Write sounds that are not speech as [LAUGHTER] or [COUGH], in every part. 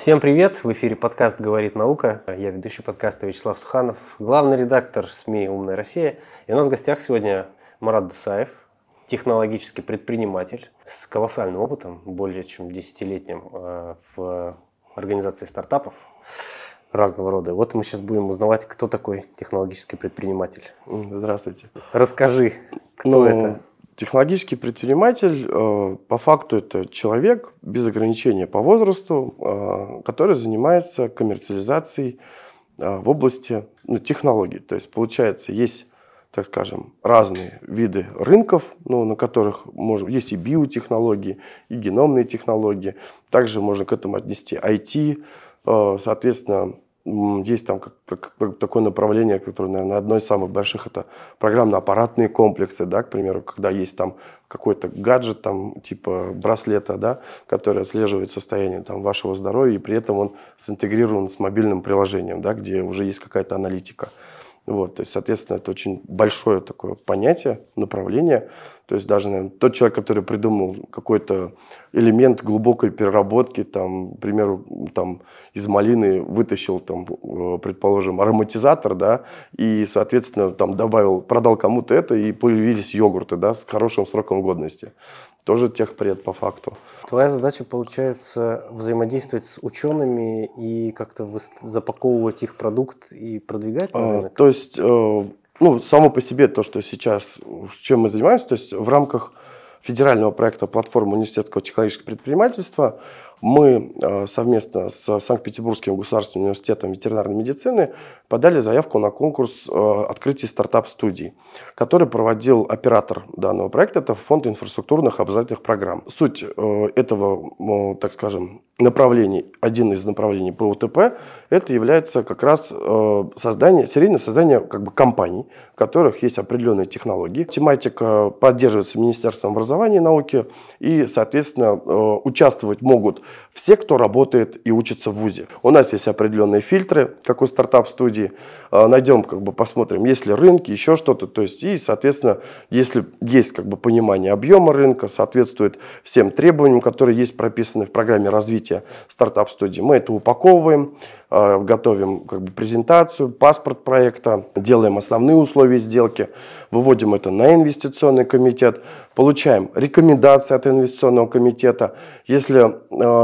Всем привет! В эфире подкаст «Говорит наука». Я ведущий подкаста Вячеслав Суханов, главный редактор СМИ «Умная Россия». И у нас в гостях сегодня Марат Дусаев, технологический предприниматель с колоссальным опытом, более чем десятилетним э, в организации стартапов разного рода. Вот мы сейчас будем узнавать, кто такой технологический предприниматель. Здравствуйте. Расскажи, кто ну, это? Технологический предприниматель, э, по факту, это человек без ограничения по возрасту, э, который занимается коммерциализацией э, в области ну, технологий. То есть, получается, есть так скажем, разные виды рынков, ну, на которых может, есть и биотехнологии, и геномные технологии. Также можно к этому отнести IT, соответственно, есть там как, как, как такое направление, которое, наверное, одно из самых больших, это программно-аппаратные комплексы, да, к примеру, когда есть там какой-то гаджет, там, типа браслета, да, который отслеживает состояние там, вашего здоровья, и при этом он синтегрирован с мобильным приложением, да, где уже есть какая-то аналитика. Вот, то есть, соответственно, это очень большое такое понятие, направление. То есть даже, наверное, тот человек, который придумал какой-то элемент глубокой переработки, там, к примеру, там, из малины вытащил, там, э, предположим, ароматизатор, да, и, соответственно, там добавил, продал кому-то это, и появились йогурты, да, с хорошим сроком годности. Тоже техпред по факту. Твоя задача, получается, взаимодействовать с учеными и как-то запаковывать их продукт и продвигать на рынок? А, то есть, э, ну, само по себе то, что сейчас, чем мы занимаемся, то есть в рамках федерального проекта «Платформа университетского технологического предпринимательства» мы э, совместно с Санкт-Петербургским государственным университетом ветеринарной медицины подали заявку на конкурс э, открытия стартап-студий, который проводил оператор данного проекта, это Фонд инфраструктурных образовательных программ. Суть э, этого, так скажем, направлений, один из направлений по УТП, это является как раз создание, серийное создание как бы компаний, в которых есть определенные технологии. Тематика поддерживается Министерством образования и науки, и, соответственно, участвовать могут все, кто работает и учится в ВУЗе. У нас есть определенные фильтры, как у стартап-студии. А, найдем, как бы посмотрим, есть ли рынки, еще что-то. То есть, и, соответственно, если есть как бы понимание объема рынка, соответствует всем требованиям, которые есть прописаны в программе развития стартап-студии, мы это упаковываем, а, готовим как бы презентацию, паспорт проекта, делаем основные условия сделки, выводим это на инвестиционный комитет, получаем рекомендации от инвестиционного комитета. Если э,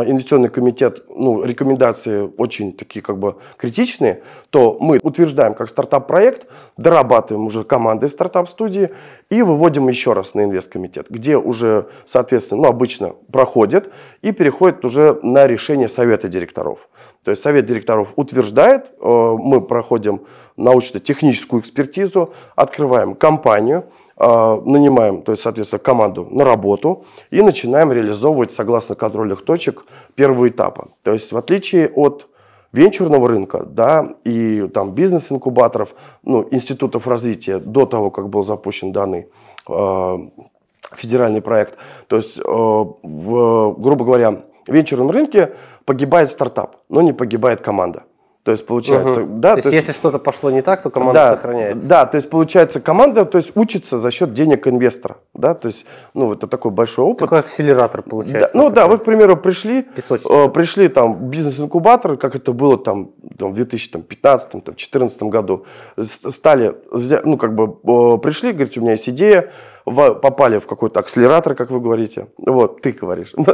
инвестиционный комитет, ну, рекомендации очень такие как бы критичные, то мы утверждаем как стартап-проект, дорабатываем уже командой стартап-студии и выводим еще раз на инвесткомитет, где уже, соответственно, ну, обычно проходит и переходит уже на решение совета директоров. То есть совет директоров утверждает, э, мы проходим научно-техническую экспертизу, открываем компанию, э, нанимаем, то есть, соответственно, команду на работу и начинаем реализовывать согласно контрольных точек первого этапа. То есть, в отличие от венчурного рынка, да, и там бизнес-инкубаторов, ну, институтов развития до того, как был запущен данный э, федеральный проект. То есть, э, в, грубо говоря, венчурном рынке погибает стартап, но не погибает команда. То есть получается, угу. да, то, то есть, если что-то пошло не так, то команда да, сохраняется. Да, то есть получается команда, то есть учится за счет денег инвестора, да, то есть, ну это такой большой опыт. Такой акселератор получается. Да, ну да, вы, к примеру, пришли, э, пришли там бизнес-инкубатор, как это было там, там в 2015-2014 году, стали, ну как бы э, пришли, говорите, у меня есть идея, попали в какой-то акселератор, как вы говорите. Вот, ты говоришь. [LAUGHS]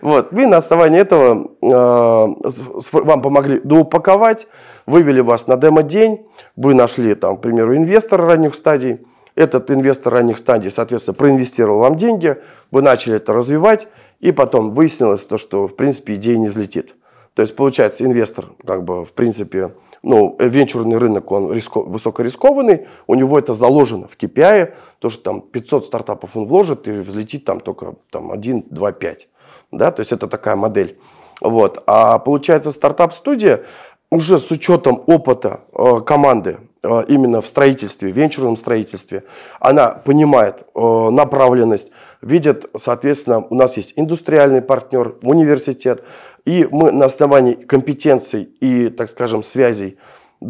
Вот. И на основании этого э, вам помогли доупаковать, вывели вас на демо-день, вы нашли, там, к примеру, инвестора ранних стадий, этот инвестор ранних стадий, соответственно, проинвестировал вам деньги, вы начали это развивать, и потом выяснилось то, что, в принципе, идея не взлетит. То есть, получается, инвестор, как бы, в принципе, ну, венчурный рынок, он риско, высокорискованный, у него это заложено в KPI, то, что там 500 стартапов он вложит и взлетит там только там, 1, 2, 5. Да? То есть это такая модель. Вот. А получается стартап-студия уже с учетом опыта э, команды э, именно в строительстве, венчурном строительстве, она понимает э, направленность, видит, соответственно, у нас есть индустриальный партнер, университет, и мы на основании компетенций и, так скажем, связей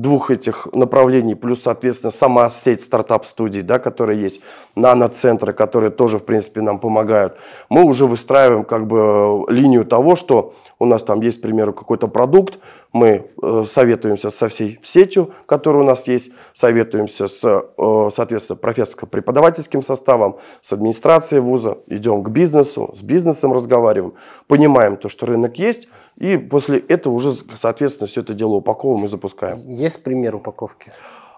двух этих направлений, плюс, соответственно, сама сеть стартап-студий, да, которая есть, нано-центры, которые тоже, в принципе, нам помогают, мы уже выстраиваем как бы линию того, что у нас там есть, к примеру, какой-то продукт, мы э, советуемся со всей сетью, которая у нас есть, советуемся с, э, соответственно, профессорско-преподавательским составом, с администрацией вуза, идем к бизнесу, с бизнесом разговариваем, понимаем то, что рынок есть, и после этого уже, соответственно, все это дело упаковываем и запускаем. Есть пример упаковки?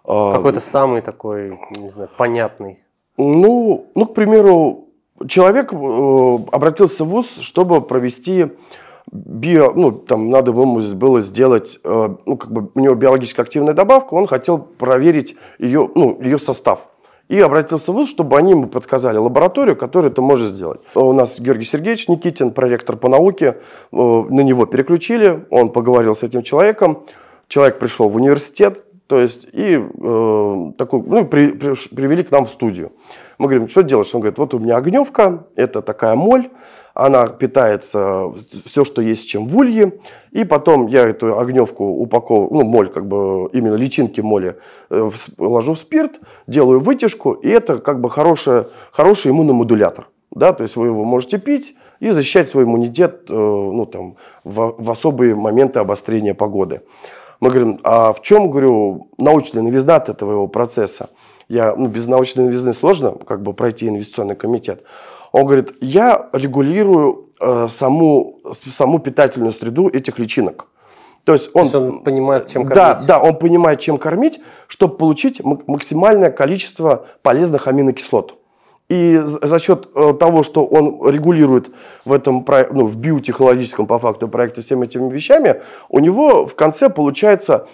А, Какой-то самый такой, не знаю, понятный? Ну, ну, к примеру, человек э, обратился в ВУЗ, чтобы провести био, ну, там надо ему было сделать, э, ну, как бы у него биологически активная добавка, он хотел проверить ее, ну, ее состав. И обратился в ВУЗ, чтобы они ему подсказали лабораторию, которая это может сделать. У нас Георгий Сергеевич Никитин, проректор по науке, э, на него переключили, он поговорил с этим человеком, человек пришел в университет, то есть, и э, такой, ну, при, при, привели к нам в студию. Мы говорим, что делаешь? Он говорит, вот у меня огневка, это такая моль, она питается все, что есть, чем в улье, и потом я эту огневку упаковываю, ну, моль, как бы именно личинки моли, э, ложу в спирт, делаю вытяжку, и это как бы хороший, хороший иммуномодулятор. Да, то есть вы его можете пить и защищать свой иммунитет э, ну, там, в, в особые моменты обострения погоды. Мы говорим, а в чем, говорю, научная новизна от этого процесса? Я, ну, без научной новизны сложно как бы пройти инвестиционный комитет. Он говорит, я регулирую э, саму, саму питательную среду этих личинок. То есть он, То есть он понимает, чем кормить. Да, да, он понимает, чем кормить, чтобы получить максимальное количество полезных аминокислот. И за счет э, того, что он регулирует в этом ну, в биотехнологическом по факту проекте всеми этими вещами, у него в конце получается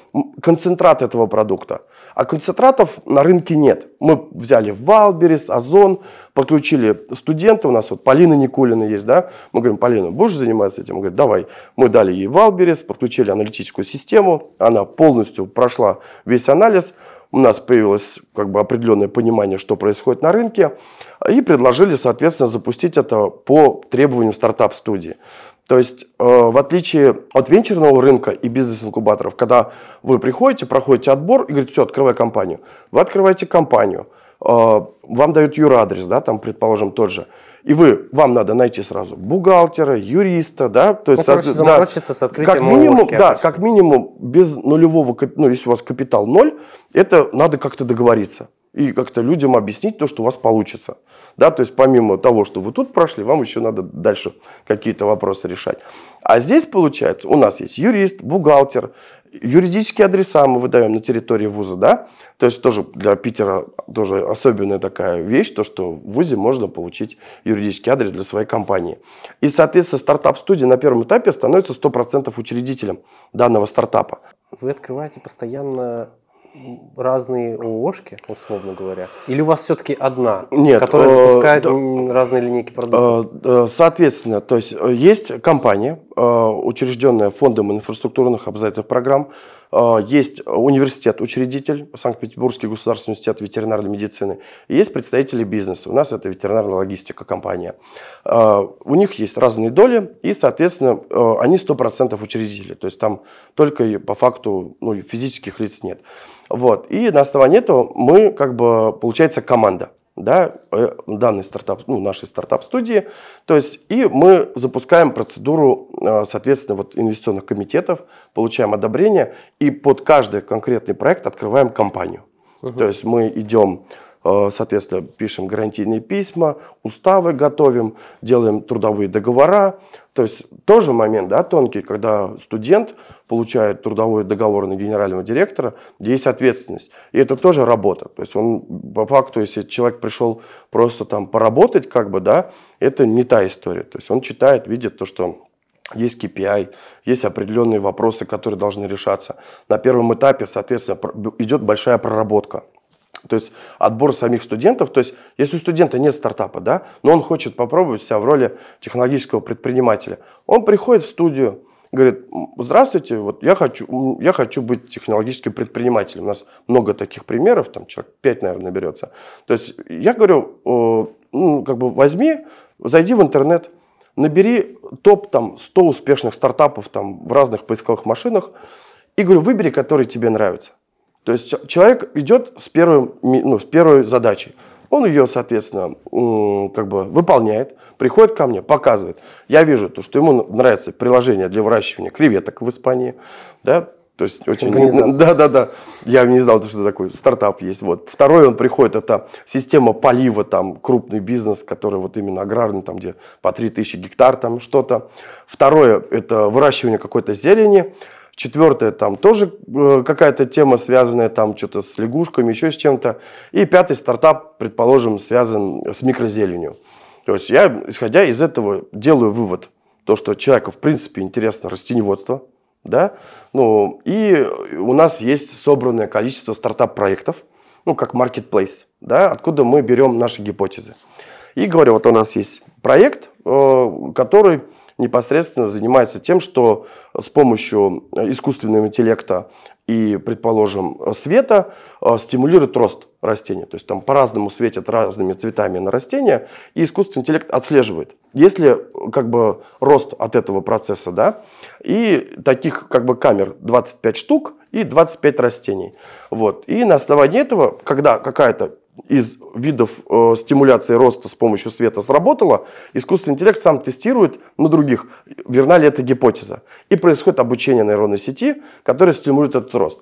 концентрат этого продукта. А концентратов на рынке нет. Мы взяли Wildberries, Ozon, подключили студента, у нас вот Полина Никулина есть, да, мы говорим, Полина, будешь заниматься этим? Он говорит, давай. Мы дали ей Wildberries, подключили аналитическую систему, она полностью прошла весь анализ, у нас появилось как бы определенное понимание, что происходит на рынке, и предложили, соответственно, запустить это по требованиям стартап-студии. То есть, э, в отличие от венчурного рынка и бизнес-инкубаторов, когда вы приходите, проходите отбор и говорите, все, открывай компанию. Вы открываете компанию, э, вам дают юрадрес, да, там, предположим, тот же. И вы, вам надо найти сразу бухгалтера, юриста, да, то есть, ну, короче, заморочиться да, с открытием как минимум, да, как минимум без нулевого, ну, если у вас капитал ноль, это надо как-то договориться и как-то людям объяснить то, что у вас получится. Да, то есть помимо того, что вы тут прошли, вам еще надо дальше какие-то вопросы решать. А здесь, получается, у нас есть юрист, бухгалтер, юридические адреса мы выдаем на территории вуза, да, то есть тоже для Питера тоже особенная такая вещь, то, что в вузе можно получить юридический адрес для своей компании. И, соответственно, стартап-студия на первом этапе становится 100% учредителем данного стартапа. Вы открываете постоянно разные ООшки, условно говоря? Или у вас все-таки одна, Нет, которая э, запускает э, разные линейки продуктов? Э, соответственно, то есть э, есть компания, э, учрежденная фондом инфраструктурных обязательных программ, э, есть университет, учредитель, Санкт-Петербургский государственный университет ветеринарной медицины, есть представители бизнеса. У нас это ветеринарная логистика компания. Э, у них есть разные доли, и, соответственно, э, они 100% учредители. То есть там только по факту ну, физических лиц нет. Вот. И на основании этого мы, как бы, получается команда да, э, данной стартап, ну, нашей стартап-студии. То есть, и мы запускаем процедуру, э, соответственно, вот инвестиционных комитетов, получаем одобрение, и под каждый конкретный проект открываем компанию. Угу. То есть мы идем соответственно, пишем гарантийные письма, уставы готовим, делаем трудовые договора. То есть тоже момент да, тонкий, когда студент получает трудовой договор на генерального директора, где есть ответственность. И это тоже работа. То есть он, по факту, если человек пришел просто там поработать, как бы, да, это не та история. То есть он читает, видит то, что есть KPI, есть определенные вопросы, которые должны решаться. На первом этапе, соответственно, идет большая проработка. То есть отбор самих студентов, то есть если у студента нет стартапа, да, но он хочет попробовать себя в роли технологического предпринимателя, он приходит в студию, говорит, здравствуйте, вот я хочу, я хочу быть технологическим предпринимателем. У нас много таких примеров, там человек 5, наверное, наберется. То есть я говорю, ну, как бы возьми, зайди в интернет, набери топ там 100 успешных стартапов там в разных поисковых машинах и говорю, выбери, который тебе нравится. То есть человек идет с, первым, ну, с первой задачей. Он ее, соответственно, как бы выполняет, приходит ко мне, показывает. Я вижу, то, что ему нравится приложение для выращивания креветок в Испании, да, то есть очень... Да, да, да. Я не знал, что такой стартап есть. Вот. Второй он приходит, это система полива, там крупный бизнес, который вот именно аграрный, там где по 3000 гектар, там что-то. Второе, это выращивание какой-то зелени. Четвертое, там тоже э, какая-то тема, связанная там что-то с лягушками, еще с чем-то. И пятый стартап, предположим, связан с микрозеленью. То есть я, исходя из этого, делаю вывод, то, что человеку, в принципе, интересно растеневодство, да, ну, и у нас есть собранное количество стартап-проектов, ну, как marketplace, да, откуда мы берем наши гипотезы. И говорю, вот у нас есть проект, э, который непосредственно занимается тем, что с помощью искусственного интеллекта и, предположим, света э, стимулирует рост растения. То есть там по-разному светят разными цветами на растения, и искусственный интеллект отслеживает. Если как бы рост от этого процесса, да, и таких как бы камер 25 штук и 25 растений. Вот. И на основании этого, когда какая-то из видов э, стимуляции роста с помощью света сработала, искусственный интеллект сам тестирует на других, верна ли эта гипотеза. И происходит обучение нейронной сети, которая стимулирует этот рост.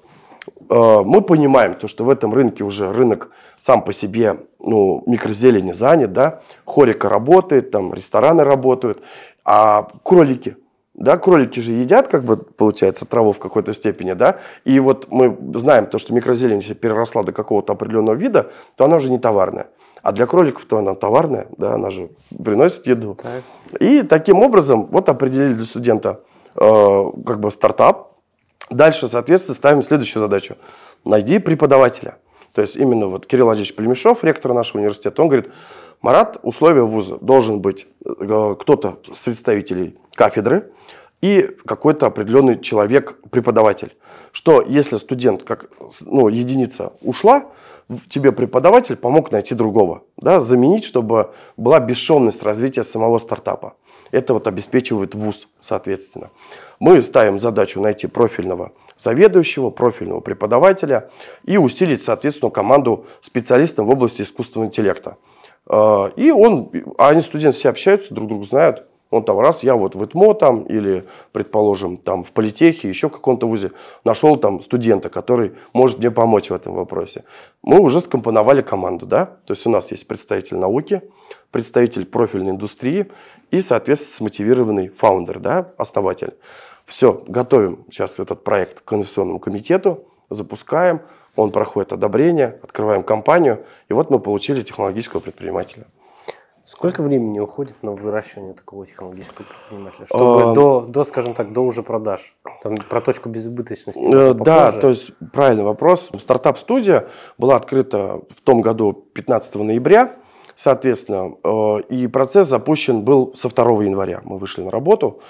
Э, мы понимаем, то, что в этом рынке уже рынок сам по себе ну, микрозелени занят, да, хорика работает, там рестораны работают, а кролики, да, кролики же едят, как бы, получается, траву в какой-то степени, да, и вот мы знаем то, что микрозелень, если переросла до какого-то определенного вида, то она уже не товарная. А для кроликов-то она товарная, да, она же приносит еду. Так. И таким образом вот определили для студента э, как бы стартап, Дальше, соответственно, ставим следующую задачу. Найди преподавателя. То есть именно вот Кирилл Владимирович Племешов, ректор нашего университета, он говорит, Марат, условия вуза должен быть э, кто-то с представителей кафедры и какой-то определенный человек, преподаватель. Что если студент, как ну, единица ушла, тебе преподаватель помог найти другого, да, заменить, чтобы была бесшовность развития самого стартапа. Это вот обеспечивает вуз, соответственно. Мы ставим задачу найти профильного заведующего, профильного преподавателя и усилить, соответственно, команду специалистов в области искусственного интеллекта. А, и он, а они студенты все общаются, друг друга знают, он там раз, я вот в ИТМО там, или, предположим, там в политехе, еще в каком-то вузе, нашел там студента, который может мне помочь в этом вопросе. Мы уже скомпоновали команду, да, то есть у нас есть представитель науки, представитель профильной индустрии и, соответственно, смотивированный фаундер, да, основатель. Все, готовим сейчас этот проект к Конституционному комитету, запускаем, он проходит одобрение, открываем компанию, и вот мы получили технологического предпринимателя. Сколько времени уходит на выращивание такого технологического предпринимателя? Чтобы а... до, до, скажем так, до уже продаж. Там про точку безубыточности. Э, да, то есть правильный вопрос. Стартап-студия была открыта в том году 15 ноября. Соответственно, э, и процесс запущен был со 2 января. Мы вышли на работу.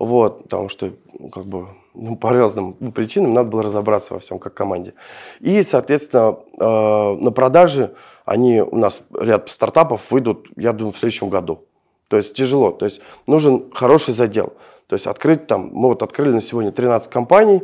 Вот, потому что как бы ну, по разным причинам надо было разобраться во всем как команде. И, соответственно, э, на продаже они у нас ряд стартапов выйдут, я думаю, в следующем году. То есть тяжело. То есть нужен хороший задел. То есть открыть там, мы вот открыли на сегодня 13 компаний,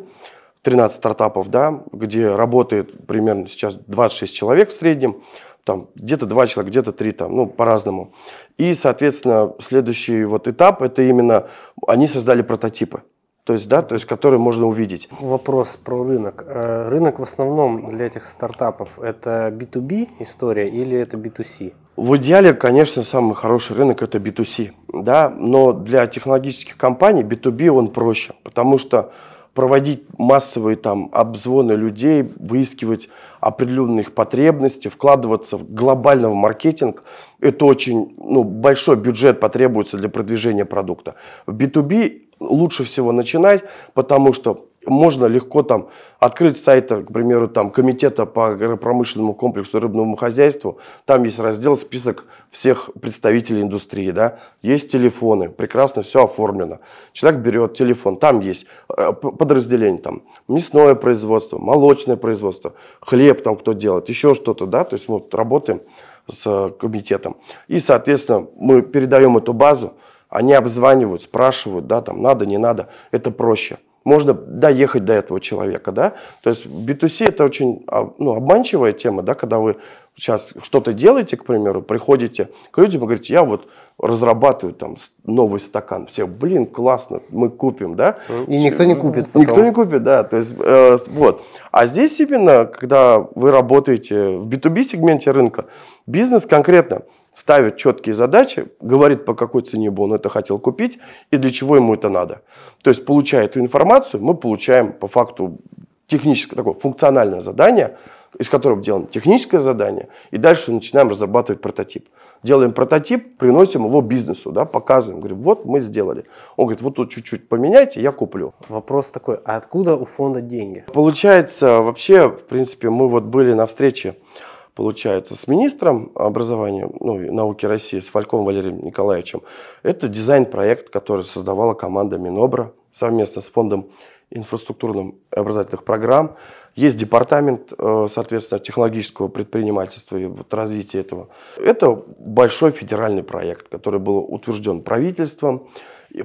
13 стартапов, да, где работает примерно сейчас 26 человек в среднем, там где-то 2 человека, где-то 3, там, ну, по-разному. И, соответственно, следующий вот этап, это именно, они создали прототипы то есть, да, то есть, который можно увидеть. Вопрос про рынок. Э, рынок в основном для этих стартапов это B2B история или это B2C? В идеале, конечно, самый хороший рынок это B2C, да, но для технологических компаний B2B он проще, потому что проводить массовые там обзвоны людей, выискивать определенные их потребности, вкладываться в глобальный маркетинг, это очень ну, большой бюджет потребуется для продвижения продукта. В B2B лучше всего начинать, потому что можно легко там открыть сайт, к примеру, там комитета по промышленному комплексу рыбному хозяйству. Там есть раздел, список всех представителей индустрии, да. Есть телефоны, прекрасно все оформлено. Человек берет телефон, там есть э, подразделение, там мясное производство, молочное производство, хлеб там кто делает, еще что-то, да. То есть мы вот работаем с комитетом. И, соответственно, мы передаем эту базу, они обзванивают, спрашивают, да, там надо, не надо. Это проще. Можно доехать до этого человека, да. То есть B2C это очень а, ну, обманчивая тема, да, когда вы сейчас что-то делаете, к примеру, приходите к людям и говорите, я вот разрабатываю там новый стакан. Все, блин, классно, мы купим, да? И никто не купит потом. Никто не купит, да. То есть, э, вот. А здесь именно, когда вы работаете в B2B сегменте рынка, бизнес конкретно ставит четкие задачи, говорит, по какой цене бы он это хотел купить и для чего ему это надо. То есть, получая эту информацию, мы получаем по факту техническое такое функциональное задание, из которого делаем техническое задание, и дальше начинаем разрабатывать прототип. Делаем прототип, приносим его бизнесу, да, показываем, говорим, вот мы сделали. Он говорит, вот тут чуть-чуть поменяйте, я куплю. Вопрос такой, а откуда у фонда деньги? Получается, вообще, в принципе, мы вот были на встрече, получается, с министром образования ну, науки России, с Фальковым Валерием Николаевичем. Это дизайн-проект, который создавала команда Минобра совместно с фондом инфраструктурных образовательных программ. Есть департамент, э, соответственно, технологического предпринимательства и вот развития этого. Это большой федеральный проект, который был утвержден правительством.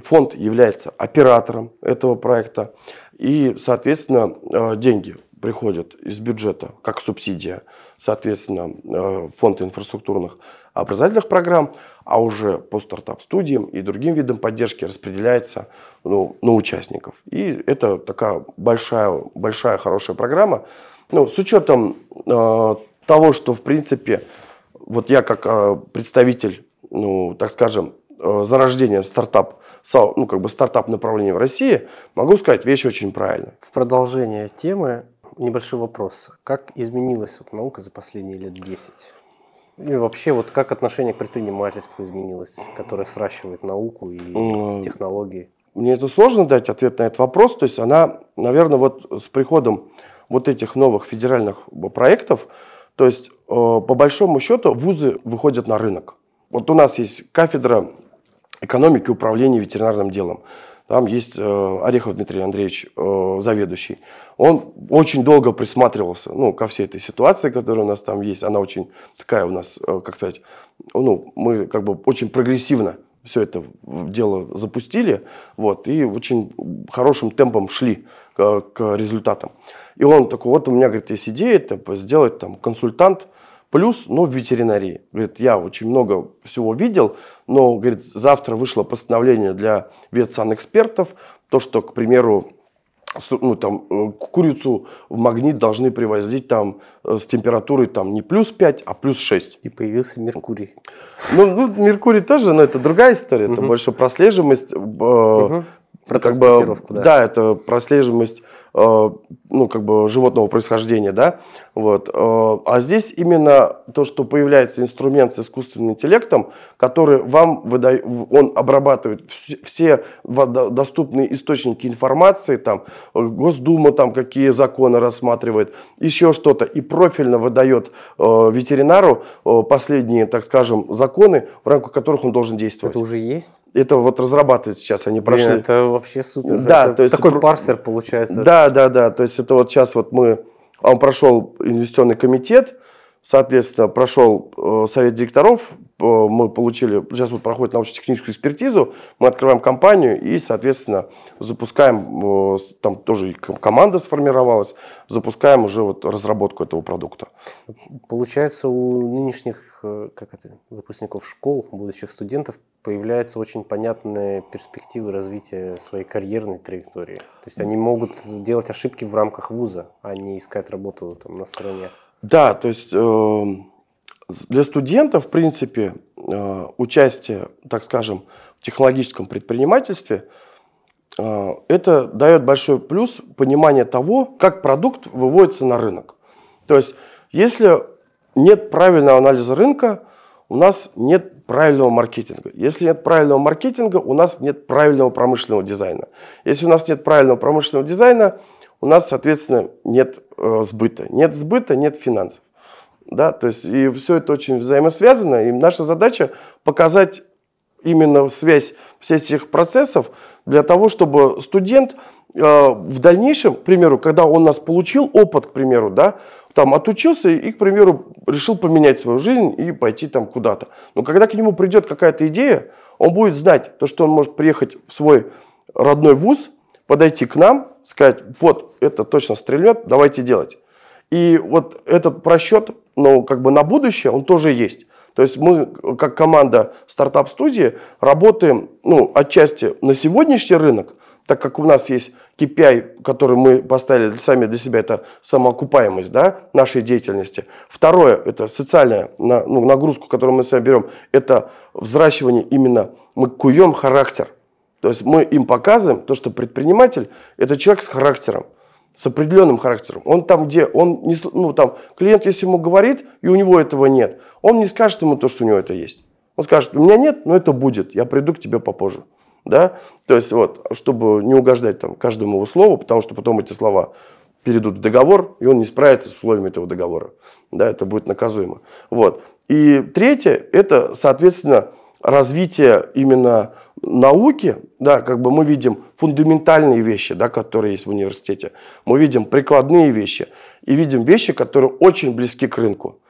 Фонд является оператором этого проекта. И, соответственно, э, деньги приходят из бюджета как субсидия, соответственно, э, фонд инфраструктурных образовательных программ, а уже по стартап-студиям и другим видам поддержки распределяется ну, на участников. И это такая большая, большая хорошая программа. Ну, с учетом э, того, что, в принципе, вот я как э, представитель, ну, так скажем, э, зарождения стартап, ну, как бы стартап направления в России, могу сказать вещь очень правильно. В продолжение темы небольшой вопрос. Как изменилась вот наука за последние лет 10? И вообще, вот как отношение к предпринимательству изменилось, которое сращивает науку и технологии? Мне это сложно дать ответ на этот вопрос. То есть она, наверное, вот с приходом вот этих новых федеральных проектов, то есть э, по большому счету вузы выходят на рынок. Вот у нас есть кафедра экономики и управления ветеринарным делом. Там есть э, Орехов Дмитрий Андреевич, э, заведующий. Он очень долго присматривался ну, ко всей этой ситуации, которая у нас там есть. Она очень такая у нас, э, как сказать, ну, мы как бы очень прогрессивно все это дело запустили, вот, и очень хорошим темпом шли к, результатам. И он такой, вот у меня, говорит, есть идея, это сделать там консультант, Плюс, но в ветеринарии. Говорит, я очень много всего видел, но, говорит, завтра вышло постановление для ветсанэкспертов, то, что, к примеру, ну, там, э, курицу в магнит должны привозить там э, с температурой там не плюс 5, а плюс 6. И появился Меркурий. Ну, ну Меркурий тоже, но это другая история. Угу. Это больше прослеживаемость. Э, угу. Про как бы, да. да, это прослеживаемость ну, как бы животного происхождения, да, вот. Э, а здесь именно то, что появляется инструмент с искусственным интеллектом, который вам выдает, он обрабатывает все доступные источники информации, там, Госдума там какие законы рассматривает, еще что-то, и профильно выдает э, ветеринару последние, так скажем, законы, в рамках которых он должен действовать. Это уже есть? Это вот разрабатывают сейчас, они прошли. Блин, это вообще супер. Да, это то есть такой парсер получается. Да, да, да. То есть это вот сейчас вот мы, он прошел инвестиционный комитет, соответственно, прошел э, совет директоров, э, мы получили, сейчас вот проходит научно-техническую экспертизу, мы открываем компанию и, соответственно, запускаем, э, там тоже команда сформировалась, запускаем уже вот разработку этого продукта. Получается, у нынешних как это, выпускников школ, будущих студентов, появляются очень понятные перспективы развития своей карьерной траектории. То есть они могут делать ошибки в рамках вуза, а не искать работу там на стороне. Да, то есть э, для студентов, в принципе, э, участие, так скажем, в технологическом предпринимательстве э, это дает большой плюс понимание того, как продукт выводится на рынок. То есть, если нет правильного анализа рынка, у нас нет правильного маркетинга. Если нет правильного маркетинга, у нас нет правильного промышленного дизайна. Если у нас нет правильного промышленного дизайна, у нас, соответственно, нет э, сбыта. Нет сбыта, нет финансов. Да, то есть и все это очень взаимосвязано. И наша задача показать именно связь всех этих процессов для того, чтобы студент э, в дальнейшем, к примеру, когда он нас получил опыт, к примеру, да, там отучился и, к примеру, решил поменять свою жизнь и пойти там куда-то. Но когда к нему придет какая-то идея, он будет знать, то, что он может приехать в свой родной вуз, подойти к нам, сказать, вот это точно стрельнет, давайте делать. И вот этот просчет, ну, как бы на будущее, он тоже есть. То есть мы, как команда стартап-студии, работаем, ну, отчасти на сегодняшний рынок, так как у нас есть KPI, который мы поставили сами для себя, это самоокупаемость да, нашей деятельности. Второе, это социальная ну, нагрузку, которую мы с вами берем, это взращивание именно, мы куем характер. То есть мы им показываем то, что предприниматель – это человек с характером с определенным характером. Он там, где он не, ну там клиент, если ему говорит, и у него этого нет, он не скажет ему то, что у него это есть. Он скажет, у меня нет, но это будет, я приду к тебе попозже. Да? То есть вот, чтобы не угождать там каждому его слову, потому что потом эти слова перейдут в договор, и он не справится с условиями этого договора. Да, это будет наказуемо. Вот. И третье, это, соответственно, развитие именно науки, да, как бы мы видим фундаментальные вещи, да, которые есть в университете, мы видим прикладные вещи и видим вещи, которые очень близки к рынку.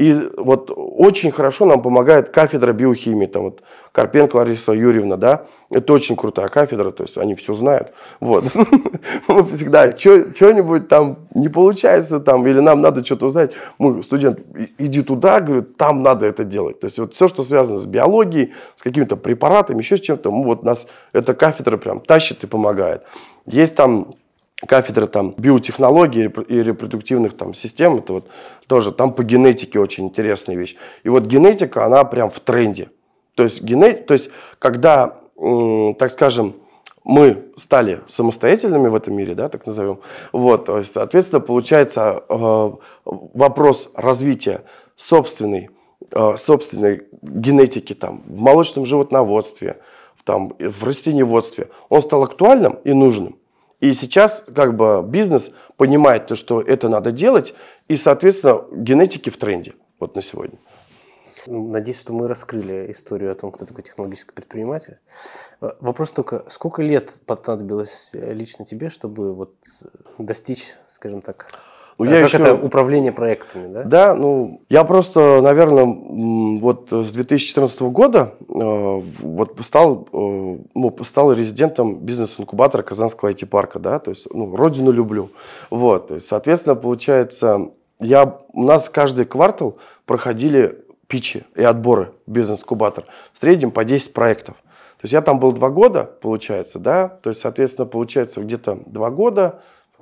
И вот очень хорошо нам помогает кафедра биохимии, там вот Карпенко Лариса Юрьевна, да, это очень крутая кафедра, то есть они все знают. Вот. [LAUGHS] Мы всегда что-нибудь там не получается, там, или нам надо что-то узнать, мы, студент, иди туда, говорит, там надо это делать. То есть вот все, что связано с биологией, с какими-то препаратами, еще с чем-то, мы вот нас эта кафедра прям тащит и помогает. Есть там кафедра там биотехнологии и репродуктивных там систем, это вот тоже там по генетике очень интересная вещь. И вот генетика, она прям в тренде. То есть, генет, то есть когда, так скажем, мы стали самостоятельными в этом мире, да, так назовем, вот, то есть, соответственно, получается э, вопрос развития собственной, э, собственной генетики там, в молочном животноводстве, в, там, в растениеводстве, он стал актуальным и нужным. И сейчас как бы бизнес понимает то, что это надо делать, и, соответственно, генетики в тренде вот на сегодня. Надеюсь, что мы раскрыли историю о том, кто такой технологический предприниматель. Э, вопрос только, сколько лет понадобилось лично тебе, чтобы вот достичь, скажем так, я как еще... это управление проектами, да? Да, ну, я просто, наверное, вот с 2014 года э, вот стал, э, ну, стал резидентом бизнес-инкубатора Казанского IT-парка, да, то есть, ну, родину люблю. Вот, то есть, соответственно, получается, я, у нас каждый квартал проходили питчи и отборы бизнес-инкубатор. В среднем по 10 проектов. То есть я там был два года, получается, да, то есть, соответственно, получается где-то два года,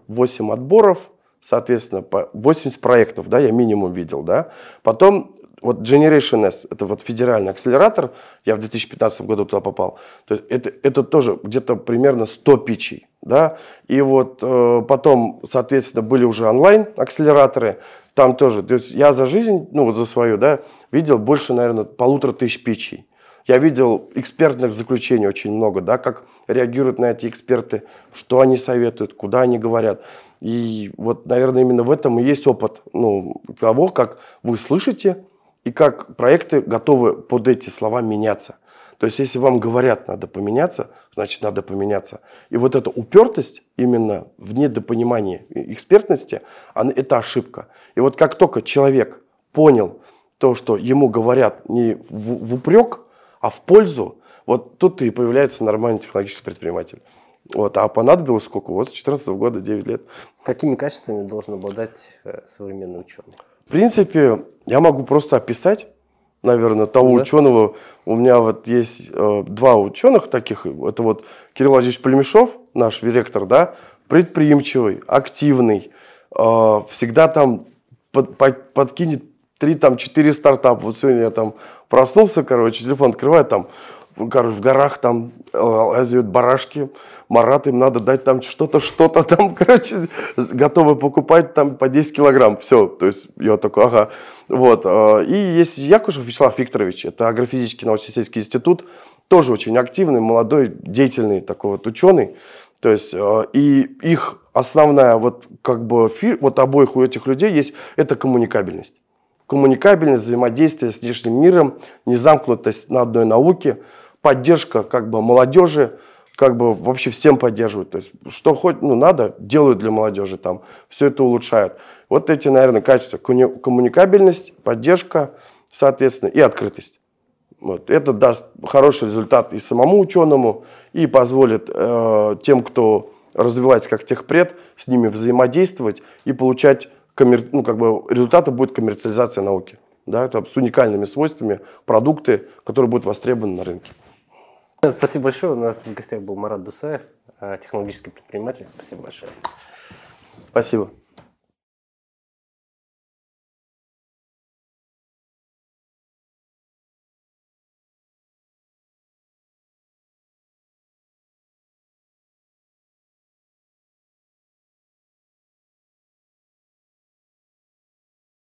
8 отборов, соответственно, по 80 проектов, да, я минимум видел, да. Потом вот Generation S, это вот федеральный акселератор, я в 2015 году туда попал, то есть это, это тоже где-то примерно 100 питчей, да, и вот э, потом, соответственно, были уже онлайн-акселераторы, там тоже, то есть я за жизнь, ну вот за свою, да, видел больше, наверное, полутора тысяч питчей. Я видел экспертных заключений очень много, да, как реагируют на эти эксперты, что они советуют, куда они говорят. И вот, наверное, именно в этом и есть опыт ну, того, как вы слышите и как проекты готовы под эти слова меняться. То есть, если вам говорят, надо поменяться, значит, надо поменяться. И вот эта упертость именно в недопонимании экспертности, она, это ошибка. И вот как только человек понял то, что ему говорят не в, в упрек, а в пользу, вот тут и появляется нормальный технологический предприниматель. Вот, а понадобилось сколько? Вот с 14 года 9 лет. Какими качествами должен обладать э, современный ученый? В принципе, я могу просто описать, наверное, того да? ученого. У меня вот есть э, два ученых таких. Это вот Кирилл Владимирович Племешов, наш директор, да, предприимчивый, активный, э, всегда там под, под, подкинет три, там, четыре стартапа. Вот сегодня я там проснулся, короче, телефон открываю, там, короче, в горах там э, лазят барашки, Марат, им надо дать там что-то, что-то там, [LAUGHS] короче, готовы покупать там по 10 килограмм, все, то есть я такой, ага, вот. Э, и есть Якушев Вячеслав Викторович, это Агрофизический научно-исследовательский институт, тоже очень активный, молодой, деятельный такой вот ученый, то есть, э, и их основная вот как бы, вот обоих у этих людей есть, это коммуникабельность коммуникабельность, взаимодействие с внешним миром, незамкнутость на одной науке, поддержка как бы молодежи, как бы вообще всем поддерживают. То есть, что хоть ну, надо, делают для молодежи там, все это улучшают. Вот эти, наверное, качества. Коммуникабельность, поддержка, соответственно, и открытость. Вот. Это даст хороший результат и самому ученому, и позволит э, тем, кто развивать как техпред, с ними взаимодействовать и получать коммер... ну, как бы результаты будет коммерциализация науки. Да, это с уникальными свойствами продукты, которые будут востребованы на рынке. Спасибо большое. У нас в гостях был Марат Дусаев, э, технологический предприниматель. Спасибо большое. Спасибо.